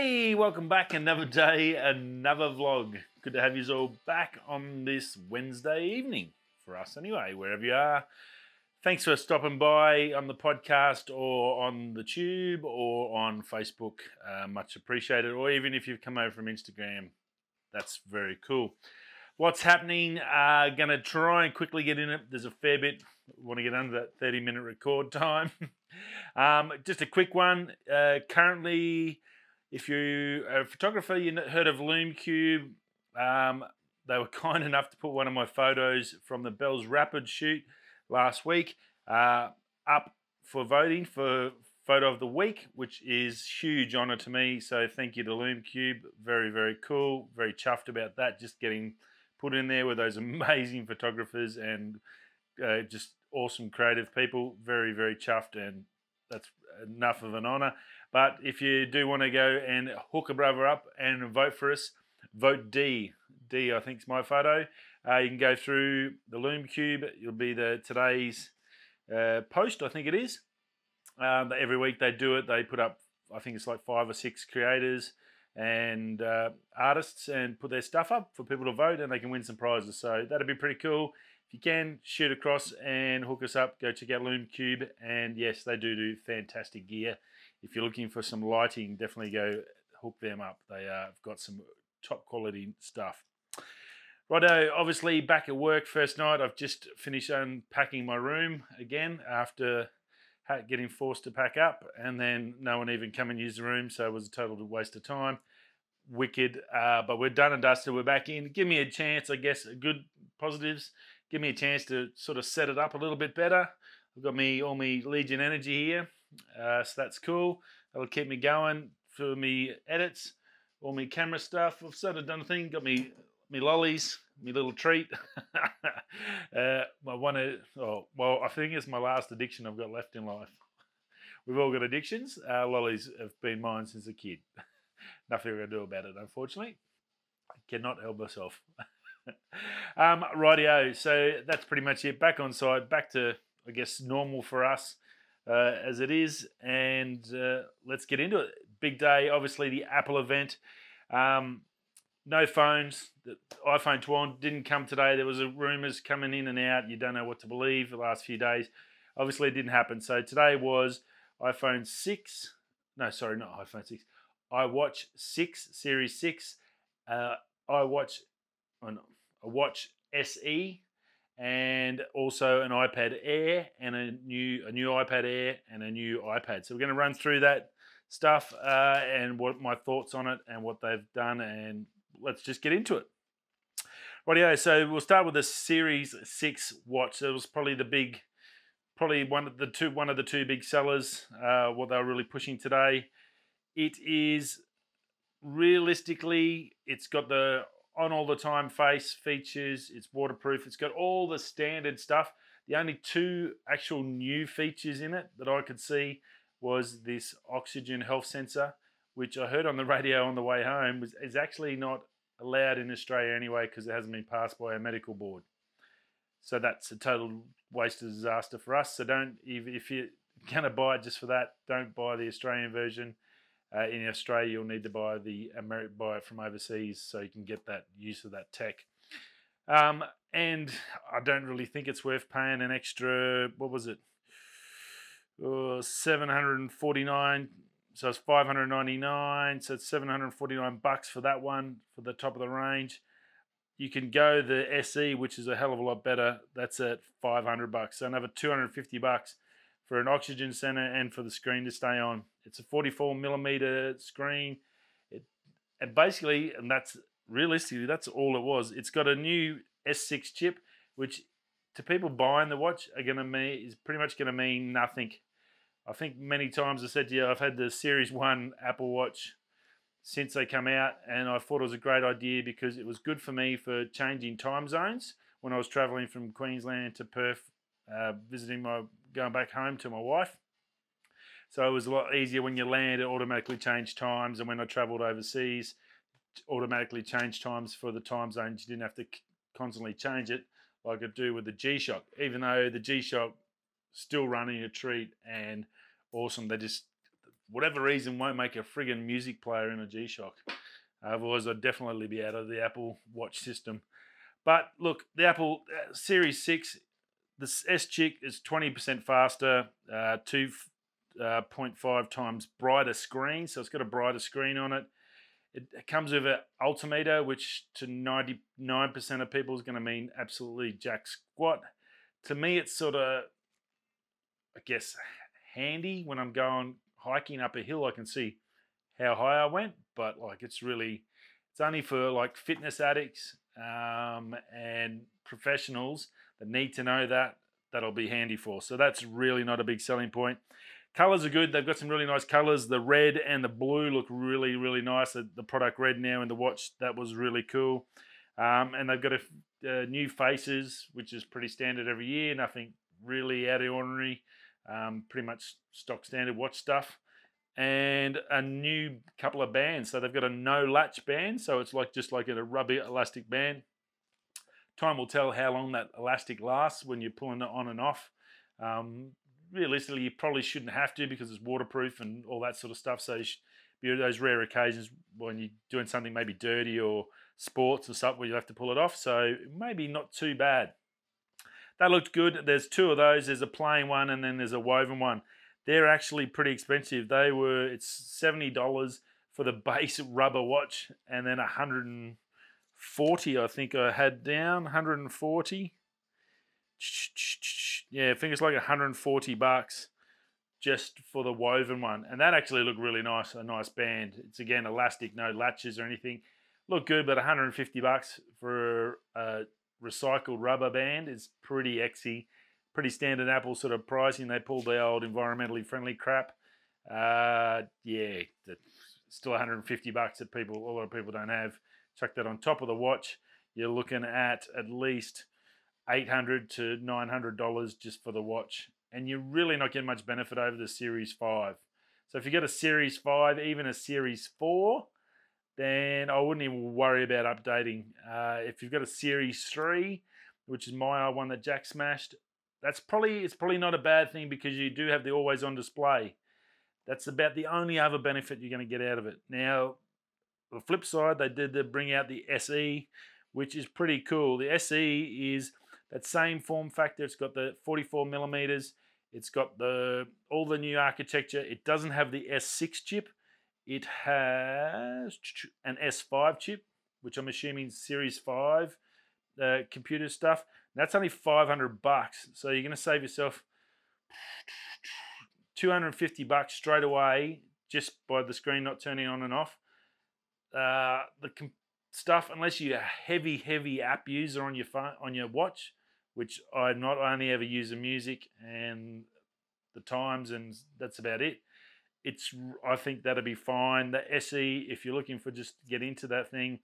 Hey, welcome back. Another day, another vlog. Good to have you all back on this Wednesday evening for us, anyway, wherever you are. Thanks for stopping by on the podcast or on the tube or on Facebook. Uh, much appreciated. Or even if you've come over from Instagram, that's very cool. What's happening? Uh, gonna try and quickly get in it. There's a fair bit. Want to get under that 30 minute record time. um, just a quick one. Uh, currently, if you're a photographer, you heard of LumeCube. Um, they were kind enough to put one of my photos from the Bells Rapid shoot last week uh, up for voting for photo of the week, which is huge honor to me. So thank you to LumeCube. Very, very cool. Very chuffed about that. Just getting put in there with those amazing photographers and uh, just awesome creative people. Very, very chuffed, and that's enough of an honor. But if you do want to go and hook a brother up and vote for us, vote D. D, I think, is my photo. Uh, you can go through the LumeCube. It'll be the today's uh, post, I think it is. Um, every week they do it. They put up, I think it's like five or six creators and uh, artists and put their stuff up for people to vote and they can win some prizes. So that'd be pretty cool. If you can, shoot across and hook us up. Go check out LumeCube. And yes, they do do fantastic gear. If you're looking for some lighting, definitely go hook them up. They uh, have got some top quality stuff. Righto, obviously back at work first night. I've just finished unpacking my room again after getting forced to pack up, and then no one even come and use the room, so it was a total waste of time. Wicked, uh, but we're done and dusted. We're back in. Give me a chance, I guess. Good positives. Give me a chance to sort of set it up a little bit better. I've got me all my Legion energy here, uh, so that's cool. That'll keep me going for me edits, all my camera stuff. I've sort of done a thing. Got me me lollies, me little treat. uh, my one, oh, well, I think it's my last addiction I've got left in life. We've all got addictions. Uh, lollies have been mine since a kid. Nothing I can do about it, unfortunately. I cannot help myself. um, rightio. So that's pretty much it. Back on site. Back to, I guess, normal for us uh, as it is. And uh, let's get into it. Big day, obviously, the Apple event. Um, no phones. The iPhone 12 didn't come today. There was rumors coming in and out. You don't know what to believe the last few days. Obviously, it didn't happen. So today was iPhone 6. No, sorry, not iPhone 6. iWatch 6, Series 6. Uh, iWatch, oh no, a Watch SE, and also an iPad Air and a new a new iPad Air and a new iPad. So we're going to run through that stuff uh, and what my thoughts on it and what they've done and let's just get into it. Rightio, so we'll start with the Series 6 watch. It was probably the big, probably one of the two, one of the two big sellers, uh, what they were really pushing today. It is realistically, it's got the on all the time face features, it's waterproof, it's got all the standard stuff. The only two actual new features in it that I could see was this oxygen health sensor, which I heard on the radio on the way home was is actually not allowed in Australia anyway because it hasn't been passed by a medical board. So that's a total waste of disaster for us. So don't if, if you're gonna buy it just for that, don't buy the Australian version. Uh, in Australia, you'll need to buy the Ameri- buy it from overseas so you can get that use of that tech. Um, and I don't really think it's worth paying an extra. What was it? Uh, Seven hundred and forty nine so it's 599 so it's 749 bucks for that one for the top of the range you can go the SE which is a hell of a lot better that's at 500 bucks so another 250 bucks for an oxygen center and for the screen to stay on it's a 44 millimeter screen. It, and basically and that's realistically that's all it was. It's got a new S6 chip which to people buying the watch are going to mean is pretty much going to mean nothing. I think many times I said to you, I've had the Series 1 Apple Watch since they come out, and I thought it was a great idea because it was good for me for changing time zones when I was traveling from Queensland to Perth, uh, visiting my, going back home to my wife. So it was a lot easier when you land, it automatically changed times, and when I travelled overseas, automatically changed times for the time zones. You didn't have to constantly change it like I do with the G Shock, even though the G Shock still running a treat and awesome. They just whatever reason, won't make a friggin' music player in a G Shock. Otherwise, I'd definitely be out of the Apple Watch system. But look, the Apple uh, Series 6, the S Chick is 20% faster, uh, 2.5 uh, times brighter screen. So it's got a brighter screen on it. It, it comes with an altimeter, which to 99% of people is going to mean absolutely jack squat. To me, it's sort of, I guess, handy when I'm going hiking up a hill. I can see how high I went, but like it's really, it's only for like fitness addicts um, and professionals that need to know that. That'll be handy for. So that's really not a big selling point. Colors are good. They've got some really nice colors. The red and the blue look really, really nice. The, the product red now in the watch, that was really cool. Um, and they've got a, uh, new faces, which is pretty standard every year. Nothing really out of ordinary. Um, pretty much stock standard watch stuff. And a new couple of bands. So they've got a no latch band. So it's like just like a rubber elastic band. Time will tell how long that elastic lasts when you're pulling it on and off. Um, realistically, you probably shouldn't have to because it's waterproof and all that sort of stuff. So you those rare occasions when you're doing something maybe dirty or sports or something where you have to pull it off. So maybe not too bad. That looked good. There's two of those. There's a plain one and then there's a woven one. They're actually pretty expensive. They were it's seventy dollars for the base rubber watch and then 140 I think I had down 140 yeah, I think it's like 140 bucks just for the woven one. And that actually looked really nice, a nice band. It's again elastic, no latches or anything. Look good, but 150 bucks for a recycled rubber band is pretty exy. Pretty standard Apple sort of pricing. They pulled the old environmentally friendly crap. Uh, yeah, still 150 bucks that people, a lot of people don't have. Chuck that on top of the watch. You're looking at at least 800 to 900 dollars just for the watch and you're really not getting much benefit over the series 5 so if you get a series 5 even a series 4 then i wouldn't even worry about updating. Uh, if you've got a series 3 which is my one that jack smashed that's probably it's probably not a bad thing because you do have the always on display. That's about the only other benefit you're going to get out of it. Now the flip side they did bring out the se which is pretty cool. The se is that same form factor. It's got the 44 millimeters. It's got the all the new architecture. It doesn't have the S6 chip. It has an S5 chip, which I'm assuming Series 5 uh, computer stuff. That's only 500 bucks. So you're going to save yourself 250 bucks straight away just by the screen not turning on and off. Uh, the stuff, unless you're a heavy, heavy app user on your phone, on your watch, which I not only ever use the music and the times, and that's about it. It's I think that'll be fine. The SE, if you're looking for just get into that thing,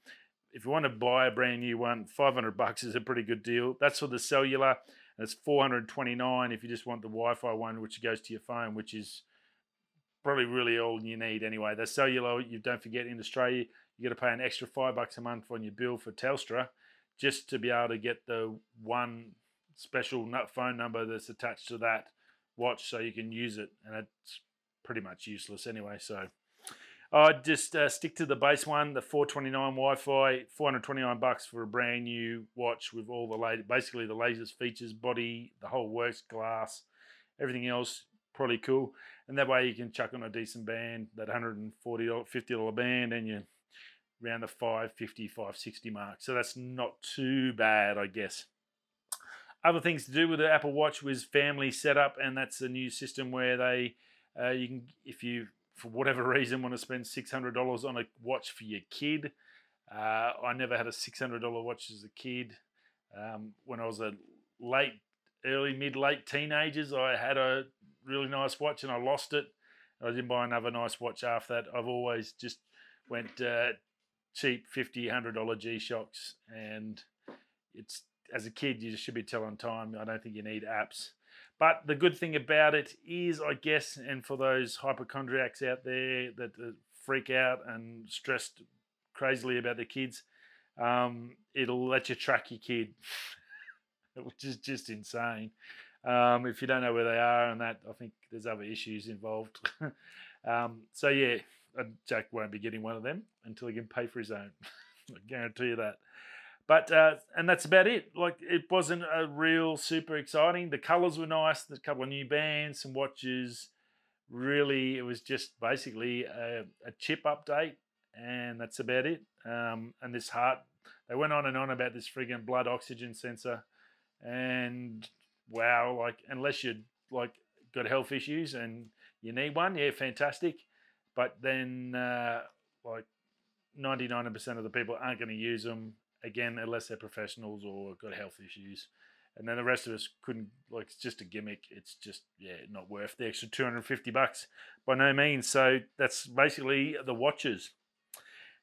if you want to buy a brand new one, 500 bucks is a pretty good deal. That's for the cellular. It's 429 if you just want the Wi-Fi one, which goes to your phone, which is probably really all you need anyway. The cellular, you don't forget in Australia, you got to pay an extra five bucks a month on your bill for Telstra just to be able to get the one special phone number that's attached to that watch so you can use it and it's pretty much useless anyway so I'd just uh, stick to the base one the 429 Wi-Fi 429 bucks for a brand new watch with all the late basically the latest features body the whole works glass everything else probably cool and that way you can chuck on a decent band that 140 50 dollar band and you're around the 550, 560 mark. So that's not too bad, I guess. Other things to do with the Apple Watch was family setup, and that's a new system where they, uh, you can, if you for whatever reason want to spend six hundred dollars on a watch for your kid. Uh, I never had a six hundred dollar watch as a kid. Um, when I was a late, early, mid, late teenagers, I had a really nice watch and I lost it. I didn't buy another nice watch after that. I've always just went uh, cheap 50 100 dollar g-shocks and it's as a kid you should be telling time i don't think you need apps but the good thing about it is i guess and for those hypochondriacs out there that freak out and stressed crazily about their kids um, it'll let you track your kid which is just insane um, if you don't know where they are and that i think there's other issues involved Um, so yeah, uh, Jack won't be getting one of them until he can pay for his own. I guarantee you that. But uh, and that's about it. Like it wasn't a real super exciting. The colours were nice. A couple of new bands, some watches. Really, it was just basically a, a chip update, and that's about it. Um, and this heart, they went on and on about this friggin' blood oxygen sensor, and wow, like unless you like got health issues and you need one, yeah, fantastic. But then uh, like 99% of the people aren't going to use them again unless they're professionals or got health issues. And then the rest of us couldn't like it's just a gimmick. It's just yeah, not worth the extra 250 bucks by no means. So that's basically the watches.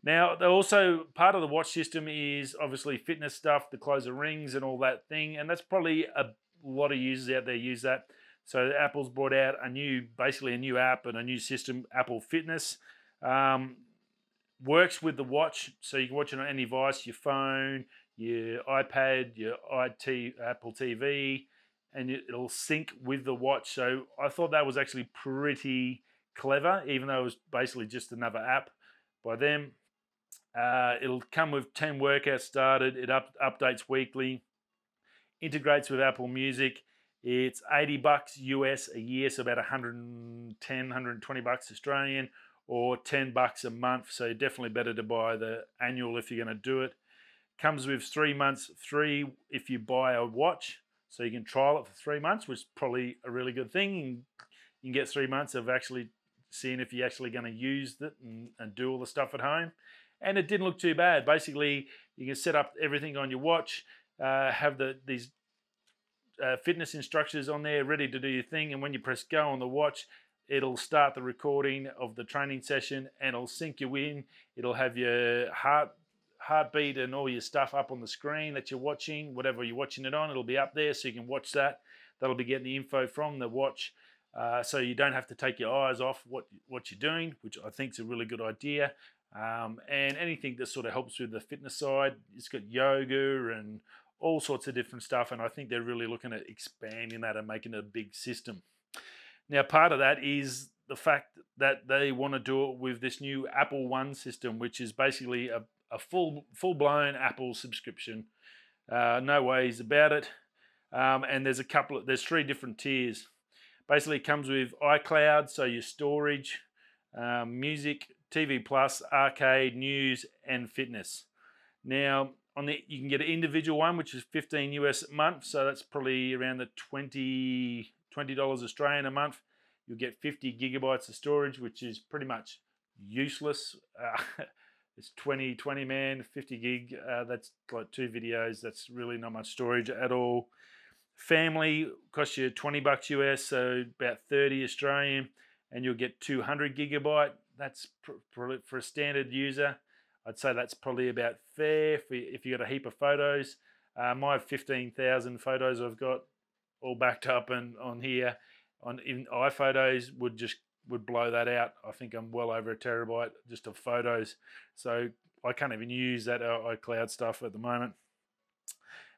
Now, they also part of the watch system is obviously fitness stuff, the closer rings and all that thing, and that's probably a lot of users out there use that. So Apple's brought out a new, basically a new app and a new system, Apple Fitness. Um, works with the watch, so you can watch it on any device, your phone, your iPad, your IT, Apple TV, and it'll sync with the watch. So I thought that was actually pretty clever, even though it was basically just another app by them. Uh, it'll come with 10 workouts started. It up, updates weekly, integrates with Apple Music. It's 80 bucks US a year, so about 110, 120 bucks Australian, or 10 bucks a month. So definitely better to buy the annual if you're going to do it. Comes with three months free if you buy a watch, so you can trial it for three months, which is probably a really good thing. You can get three months of actually seeing if you're actually going to use it and, and do all the stuff at home. And it didn't look too bad. Basically, you can set up everything on your watch, uh, have the these uh, fitness instructors on there ready to do your thing. And when you press go on the watch, it'll start the recording of the training session and it'll sync you in. It'll have your heart heartbeat and all your stuff up on the screen that you're watching, whatever you're watching it on, it'll be up there so you can watch that. That'll be getting the info from the watch. Uh, so you don't have to take your eyes off what what you're doing, which I think is a really good idea. Um, and anything that sort of helps with the fitness side, it's got yoga and all sorts of different stuff. And I think they're really looking at expanding that and making it a big system. Now, part of that is the fact that they want to do it with this new Apple One system, which is basically a, a full full blown Apple subscription. Uh, no ways about it. Um, and there's a couple of there's three different tiers. Basically, it comes with iCloud, so your storage, um, music, TV Plus, arcade, news, and fitness. Now, on the you can get an individual one, which is 15 US a month, so that's probably around the 20 dollars Australian a month. You'll get 50 gigabytes of storage, which is pretty much useless. Uh, it's 20 20 man, 50 gig. Uh, that's like two videos. That's really not much storage at all. Family costs you 20 bucks US, so about 30 Australian, and you'll get 200 gigabyte. That's for, a standard user. I'd say that's probably about fair if you got a heap of photos. Uh, my 15,000 photos I've got all backed up and on here on in iPhotos would just would blow that out. I think I'm well over a terabyte just of photos, so I can't even use that uh, iCloud stuff at the moment.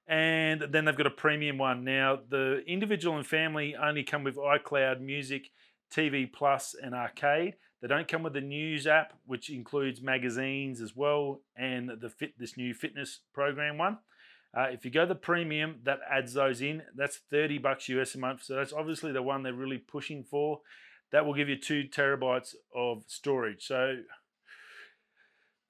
And then they've got a premium one now. The individual and family only come with iCloud Music, TV Plus, and Arcade. They don't come with the news app, which includes magazines as well, and the fit this new fitness program one. Uh, if you go the premium, that adds those in. That's 30 bucks US a month. So that's obviously the one they're really pushing for. That will give you two terabytes of storage. So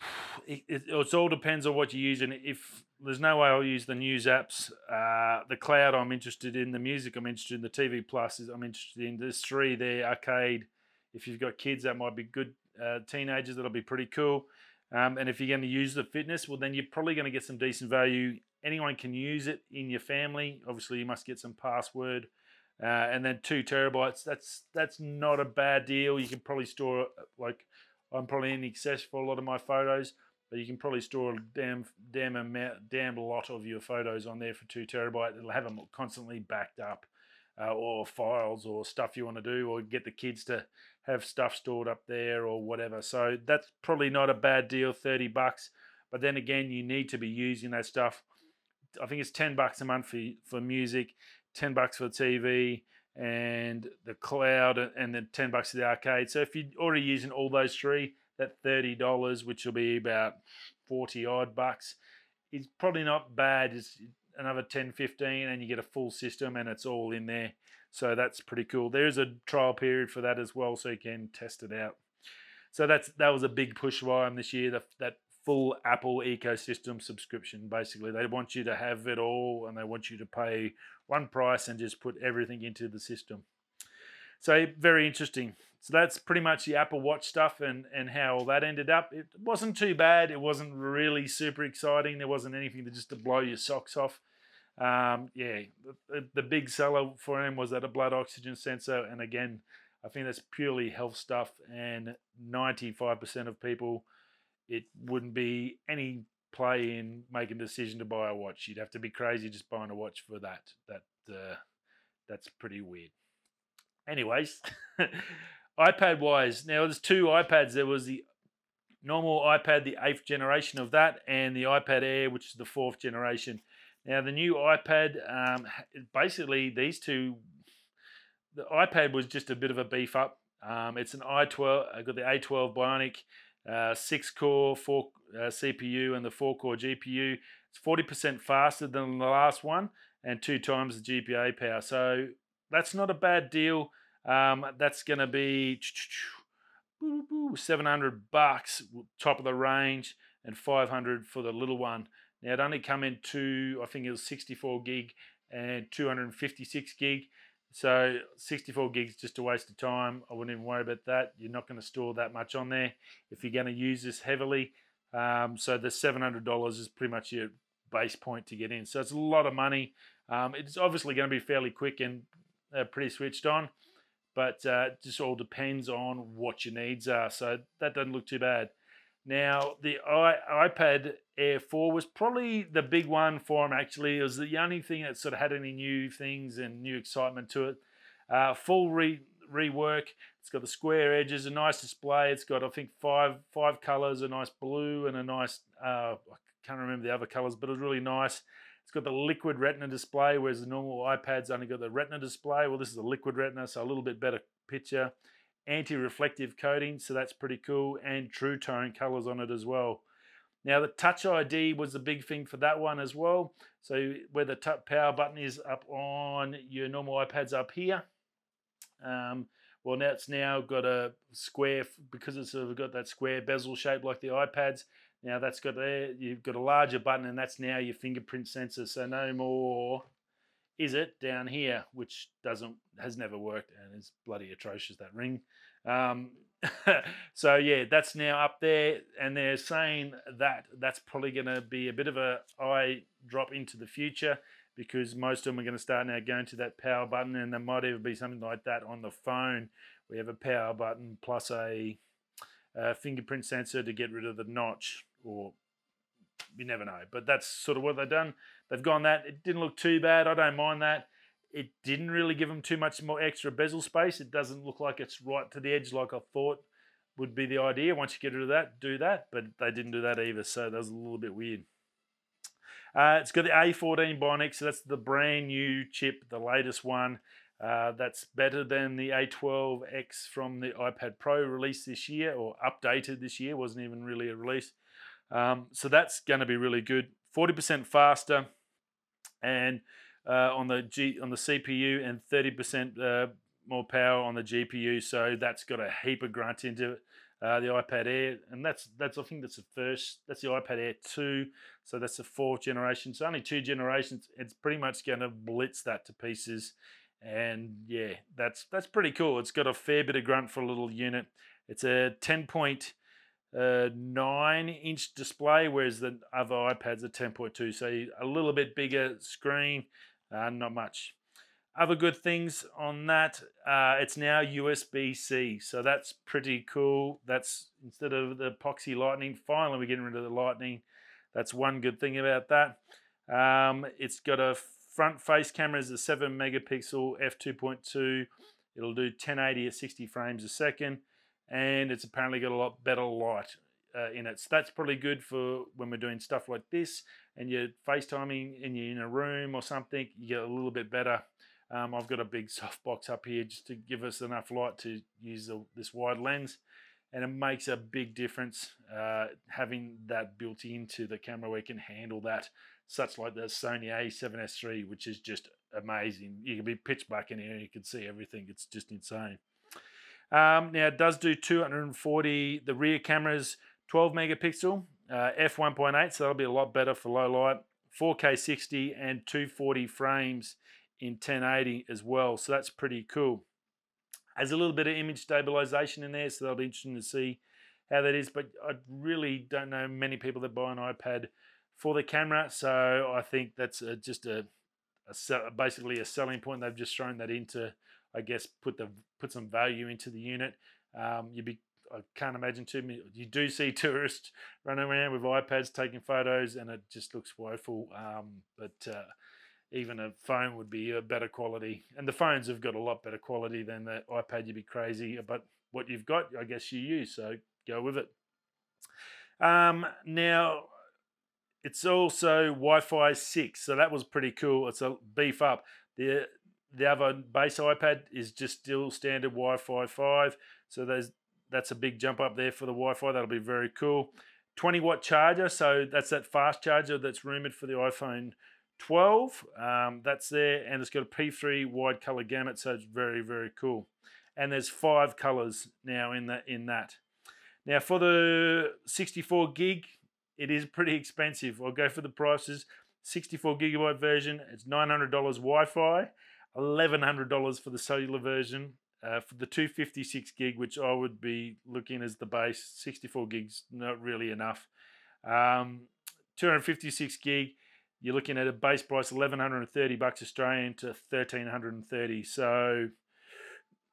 it, it, it all depends on what you're using. If there's no way I'll use the news apps, uh, the cloud I'm interested in, the music I'm interested in, the TV Plus I'm interested in. There's three there, arcade, if you've got kids, that might be good. Uh, teenagers, that'll be pretty cool. Um, and if you're going to use the fitness, well, then you're probably going to get some decent value. Anyone can use it in your family. Obviously, you must get some password. Uh, and then two terabytes. That's that's not a bad deal. You can probably store like I'm probably in excess for a lot of my photos, but you can probably store a damn damn amount, damn lot of your photos on there for two terabyte. It'll have them constantly backed up, uh, or files or stuff you want to do, or get the kids to have stuff stored up there or whatever. So that's probably not a bad deal, 30 bucks. But then again, you need to be using that stuff. I think it's 10 bucks a month for, for music, 10 bucks for TV, and the cloud uh, and the 10 bucks of the arcade. So if you're already using all those three, that $30, which will be about 40 odd bucks, is probably not bad. It's another 10, 15, and you get a full system and it's all in there. So that's pretty cool. There's a trial period for that as well, so you can test it out. So that's that was a big push by them this year. The, that full Apple ecosystem subscription. Basically, they want you to have it all, and they want you to pay one price and just put everything into the system. So very interesting. So that's pretty much the Apple Watch stuff and, and how all that ended up. It wasn't too bad. It wasn't really super exciting. There wasn't anything to just to blow your socks off. Um, yeah, the, the, big seller for him was that a blood oxygen sensor. And again, I think that's purely health stuff. And 95% of people, it wouldn't be any play in making a decision to buy a watch. You'd have to be crazy just buying a watch for that. That uh, That's pretty weird. Anyways. iPad wise, now there's two iPads. There was the normal iPad, the eighth generation of that, and the iPad Air, which is the fourth generation. Now the new iPad, um, basically these two, the iPad was just a bit of a beef up. Um, it's an i12. I got the A12 Bionic, uh, six core, four uh, CPU, and the four core GPU. It's 40% faster than the last one, and two times the GPA power. So that's not a bad deal. Um, that's going to be 700 bucks, top of the range, and 500 for the little one. Now it only come in two, I think it was 64 gig and 256 gig. So 64 gigs just a waste of time. I wouldn't even worry about that. You're not going to store that much on there if you're going to use this heavily. Um, so the $700 is pretty much your base point to get in. So it's a lot of money. Um, it's obviously going to be fairly quick and uh, pretty switched on but uh, just all depends on what your needs are. So that doesn't look too bad. Now, the iPad Air 4 was probably the big one for them, actually. It was the only thing that sort of had any new things and new excitement to it. Uh, full re, rework. It's got the square edges, a nice display. It's got, I think, five five colors, a nice blue and a nice, uh, I can't remember the other colors, but it was really nice. It's got the liquid retina display, whereas the normal iPad's only got the retina display. Well, this is a liquid retina, so a little bit better picture. Anti-reflective coating, so that's pretty cool, and true tone colors on it as well. Now the Touch ID was the big thing for that one as well. So where the power button is up on your normal iPads up here. Um, well, now it's now got a square because it's sort of got that square bezel shape like the iPads. Now that's got there, you've got a larger button and that's now your fingerprint sensor. So no more is it down here, which doesn't has never worked and is bloody atrocious that ring. Um, so yeah, that's now up there, and they're saying that that's probably going to be a bit of a eye drop into the future because most of them are going to start now going to that power button, and there might even be something like that on the phone. We have a power button plus a, a fingerprint sensor to get rid of the notch or you never know. But that's sort of what they've done. They've gone that. It didn't look too bad. I don't mind that. It didn't really give them too much more extra bezel space. It doesn't look like it's right to the edge like I thought would be the idea. Once you get rid of that, do that. But they didn't do that either, so that was a little bit weird. Uh, it's got the A14 Bionic, so that's the brand new chip, the latest one. Uh, that's better than the A12X from the iPad Pro released this year or updated this year. wasn't even really a release. Um, so that's going to be really good. 40% faster, and uh, on the G on the CPU, and 30% uh, more power on the GPU. So that's got a heap of grunt into it. Uh, the iPad Air, and that's that's I think that's the first. That's the iPad Air two. So that's the fourth generation. So only two generations. It's pretty much going to blitz that to pieces. And yeah, that's that's pretty cool. It's got a fair bit of grunt for a little unit. It's a 10 point uh, nine inch display, whereas the other iPads are 10.2. So a little bit bigger screen, uh, not much. Other good things on that, uh, it's now USB C. So that's pretty cool. That's instead of the epoxy lightning, finally we're getting rid of the lightning. That's one good thing about that. Um, it's got a front face camera is a 7 megapixel f2.2. It'll do 1080 at 60 frames a second and it's apparently got a lot better light uh, in it. So that's probably good for when we're doing stuff like this and you're FaceTiming and you're in a room or something, you get a little bit better Um, I've got a big softbox up here just to give us enough light to use the, this wide lens, and it makes a big difference uh, having that built into the camera where it can handle that. Such like the Sony A7S III, which is just amazing. You can be pitch black in here, and you can see everything. It's just insane. Um, now it does do 240. The rear cameras 12 megapixel, uh, f1.8, so that'll be a lot better for low light. 4K 60 and 240 frames in 1080 as well. So that's pretty cool. Has a little bit of image stabilization in there, so that'll be interesting to see how that is. But I really don't know many people that buy an iPad for the camera, so I think that's a, just a, a basically a selling point. They've just thrown that into, I guess, put the put some value into the unit. Um, you'd be I can't imagine too many. You do see tourists running around with iPads taking photos, and it just looks woeful. Um, but uh, even a phone would be a better quality, and the phones have got a lot better quality than the iPad. You'd be crazy, but what you've got, I guess you use. So go with it. Um, now it's also Wi-Fi six, so that was pretty cool. It's a beef up. The the other base iPad is just still standard Wi-Fi five. So there's that's a big jump up there for the Wi-Fi. That'll be very cool. 20 watt charger, so that's that fast charger that's rumored for the iPhone 12. Um, that's there, and it's got a P3 wide color gamut, so it's very very cool. And there's five colors now in that in that. Now for the 64 gig, it is pretty expensive. I'll go for the prices. 64 gigabyte version, it's $900 Wi-Fi, $1,100 for the cellular version, uh, for the 256 gig, which I would be looking as the base, 64 gigs not really enough. Um, 256 gig, you're looking at a base price 1130 bucks Australian to 1330. So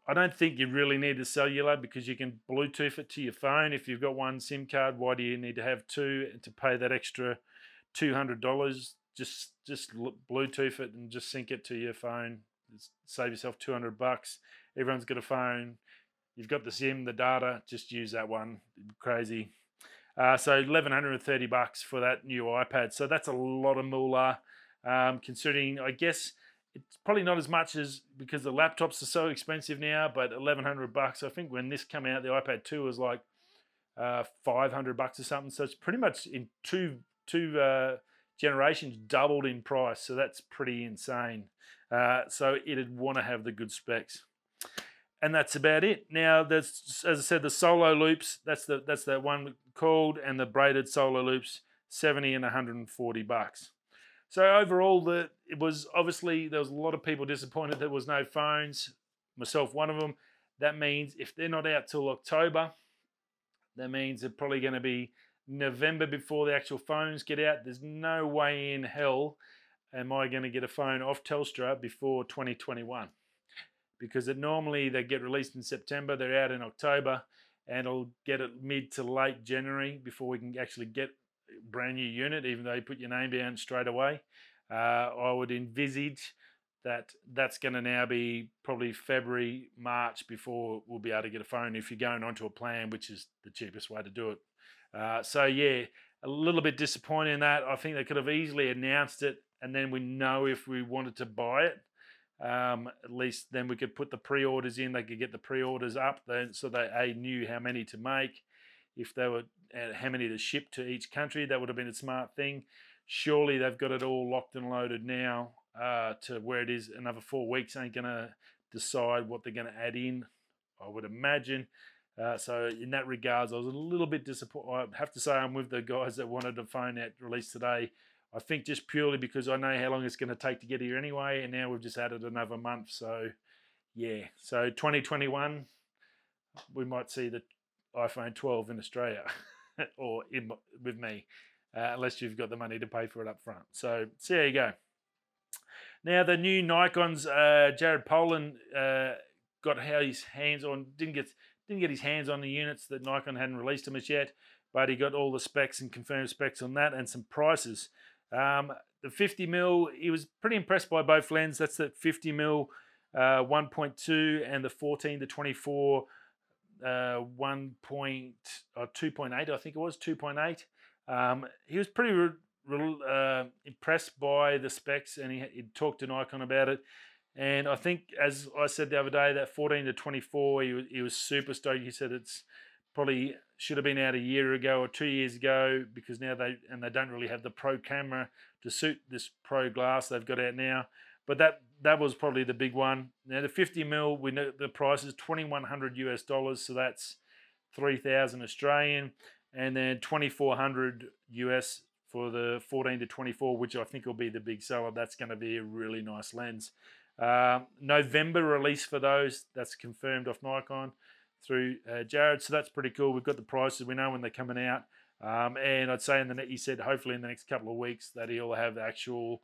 I don't think you really need the cellular because you can Bluetooth it to your phone. If you've got one SIM card, why do you need to have two to pay that extra $200? Just just Bluetooth it and just sync it to your phone. Save yourself 200 bucks everyone's got a phone. You've got the SIM, the data. Just use that one. Crazy. Uh, so 1130 bucks for that new iPad. So that's a lot of moolah. Um, considering, I guess it's probably not as much as because the laptops are so expensive now, but 1100 bucks. I think when this came out, the iPad 2 was like uh, 500 bucks or something. So it's pretty much in two two uh, generations doubled in price. So that's pretty insane. Uh, so it'd want to have the good specs and that's about it. Now, there's as I said, the solo loops. That's the that's that one called, and the braided solo loops, seventy and one hundred and forty bucks. So overall, the it was obviously there was a lot of people disappointed there was no phones. Myself, one of them. That means if they're not out till October, that means they're probably going to be November before the actual phones get out. There's no way in hell am I going to get a phone off Telstra before 2021 because it normally they get released in September, they're out in October, and it'll get it mid to late January before we can actually get brand new unit, even though you put your name down straight away. Uh, I would envisage that that's going to now be probably February, March before we'll be able to get a phone if you're going onto a plan, which is the cheapest way to do it. Uh, so yeah, a little bit disappointed in that. I think they could have easily announced it, and then we know if we wanted to buy it. Um, at least then we could put the pre-orders in. They could get the pre-orders up, then so they a knew how many to make. If they were uh, how many to ship to each country, that would have been a smart thing. Surely they've got it all locked and loaded now uh, to where it is. Another four weeks ain't gonna decide what they're gonna add in. I would imagine. Uh, so in that regards, I was a little bit disappointed. I have to say I'm with the guys that wanted a phone out released today I think just purely because I know how long it's going to take to get here anyway, and now we've just added another month. So, yeah. So 2021, we might see the iPhone 12 in Australia, or in, with me, uh, unless you've got the money to pay for it up front. So, so there you go. Now the new Nikon's uh, Jared Polin uh, got his hands on didn't get didn't get his hands on the units that Nikon hadn't released them as yet, but he got all the specs and confirmed specs on that and some prices. Um, the 50 mil, he was pretty impressed by both lenses. That's the 50 mil uh, 1.2 and the 14 to 24 uh, 1 point, or uh, 2.8, I think it was 2.8. Um, he was pretty re- re- uh, impressed by the specs and he, he talked to Nikon about it. And I think, as I said the other day, that 14 to 24, he was, he was super stoked. He said it's probably should have been out a year ago or two years ago because now they and they don't really have the pro camera to suit this pro glass they've got out now. But that that was probably the big one. Now the 50 mil, we know the price is 2100 US dollars, so that's 3000 Australian, and then 2400 US for the 14 to 24, which I think will be the big seller. That's going to be a really nice lens. Uh, November release for those. That's confirmed off Nikon through uh, Jared. So that's pretty cool. We've got the prices. We know when they're coming out. Um, and I'd say in the net he said hopefully in the next couple of weeks that he'll have actual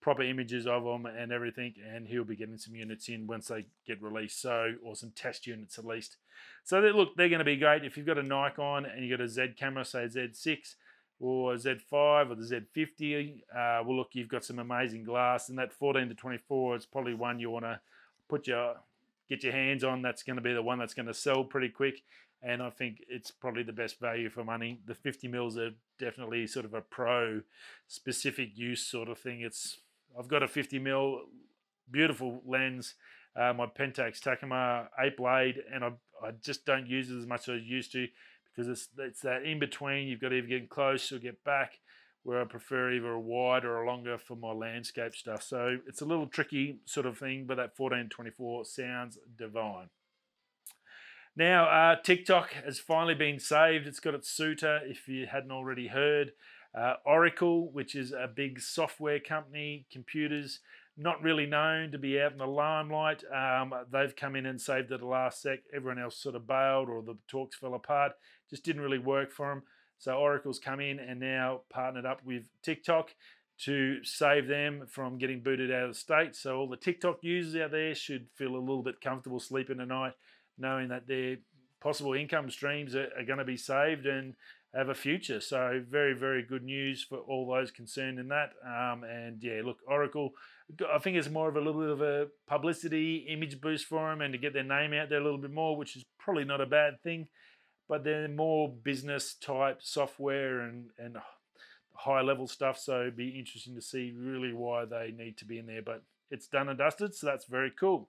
proper images of them and everything, and he'll be getting some units in once they get released. So or some test units at least. So they, look, they're going to be great. If you've got a Nikon and you've got a Z camera, say Z6 or Z5 or the Z50, uh, well look, you've got some amazing glass, and that 14 to 24 is probably one you want to put your get your hands on. That's going to be the one that's going to sell pretty quick. And I think it's probably the best value for money. The 50 mils are definitely sort of a pro specific use sort of thing. It's I've got a 50 mil beautiful lens, uh, my Pentax Takumar 8 blade, and I, I just don't use it as much as I used to because it's, it's that in between. You've got to either get close or get back where I prefer either a wide or a longer for my landscape stuff. So it's a little tricky sort of thing, but that 1424 sounds divine. Now, uh, TikTok has finally been saved. It's got its suitor, if you hadn't already heard. Uh, Oracle, which is a big software company, computers, not really known to be out in the limelight. Um, they've come in and saved at the last sec. Everyone else sort of bailed or the talks fell apart. Just didn't really work for them. So Oracle's come in and now partnered up with TikTok to save them from getting booted out of the state. So all the TikTok users out there should feel a little bit comfortable sleeping tonight, knowing that their possible income streams are, are going to be saved and have a future. So very, very good news for all those concerned in that. Um, and yeah, look, Oracle, I think it's more of a little bit of a publicity image boost for them and to get their name out there a little bit more, which is probably not a bad thing but they're more business type software and, and high level stuff. So it'd be interesting to see really why they need to be in there. But it's done and dusted, so that's very cool.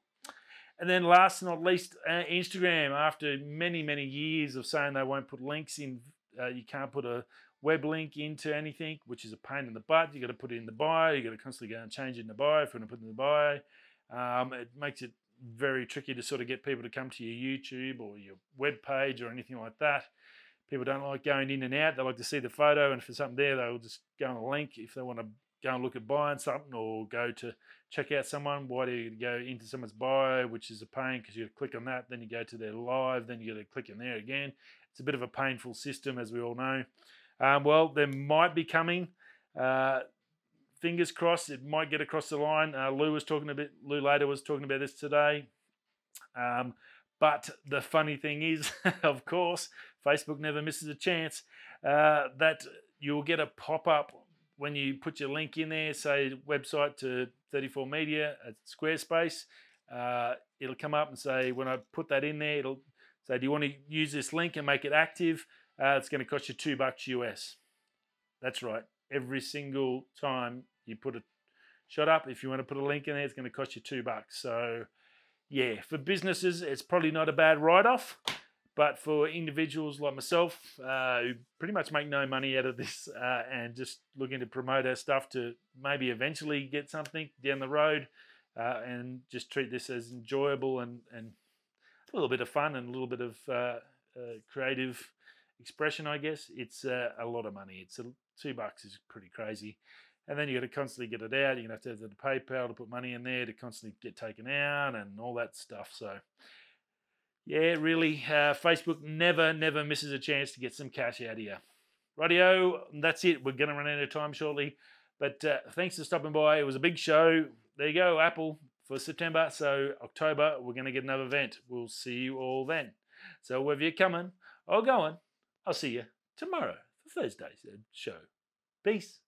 And then last but not least, uh, Instagram. After many, many years of saying they won't put links in, uh, you can't put a web link into anything, which is a pain in the butt. You got to put it in the bio. You got to constantly go and change it in the bio if you want to put it in the bio. Um, it makes it very tricky to sort of get people to come to your YouTube or your web page or anything like that. People don't like going in and out. They like to see the photo, and if there's something there, they'll just go on a link if they want to go and look at buying something or go to check out someone. Why do you go into someone's bio, which is a pain because you click on that, then you go to their live, then you got to click in there again. It's a bit of a painful system, as we all know. Um, well, there might be coming. Uh, fingers crossed it might get across the line. Uh, Lou was talking a bit. Lou later was talking about this today. Um, but the funny thing is, of course, Facebook never misses a chance. Uh, that you'll get a pop up when you put your link in there, say website to 34 Media at Squarespace. Uh, it'll come up and say, when I put that in there, it'll say, Do you want to use this link and make it active? Uh, it's going to cost you two bucks US. That's right. Every single time you put a shot up. If you want to put a link in there, it's going to cost you two bucks. So, yeah, for businesses, it's probably not a bad write off. But for individuals like myself, uh, who pretty much make no money out of this uh, and just looking to promote our stuff to maybe eventually get something down the road uh, and just treat this as enjoyable and, and a little bit of fun and a little bit of uh, uh, creative expression, I guess, it's uh, a lot of money. It's a, two bucks is pretty crazy and then you got to constantly get it out. You're gonna have to have the PayPal to put money in there to constantly get taken out and all that stuff. So, yeah, really, uh, Facebook never, never misses a chance to get some cash out of you. Radio, that's it. We're gonna run out of time shortly, but uh, thanks for stopping by. It was a big show. There you go, Apple for September. So October, we're gonna get another event. We'll see you all then. So whether you're coming or going, I'll see you tomorrow for Thursday's uh, show. Peace.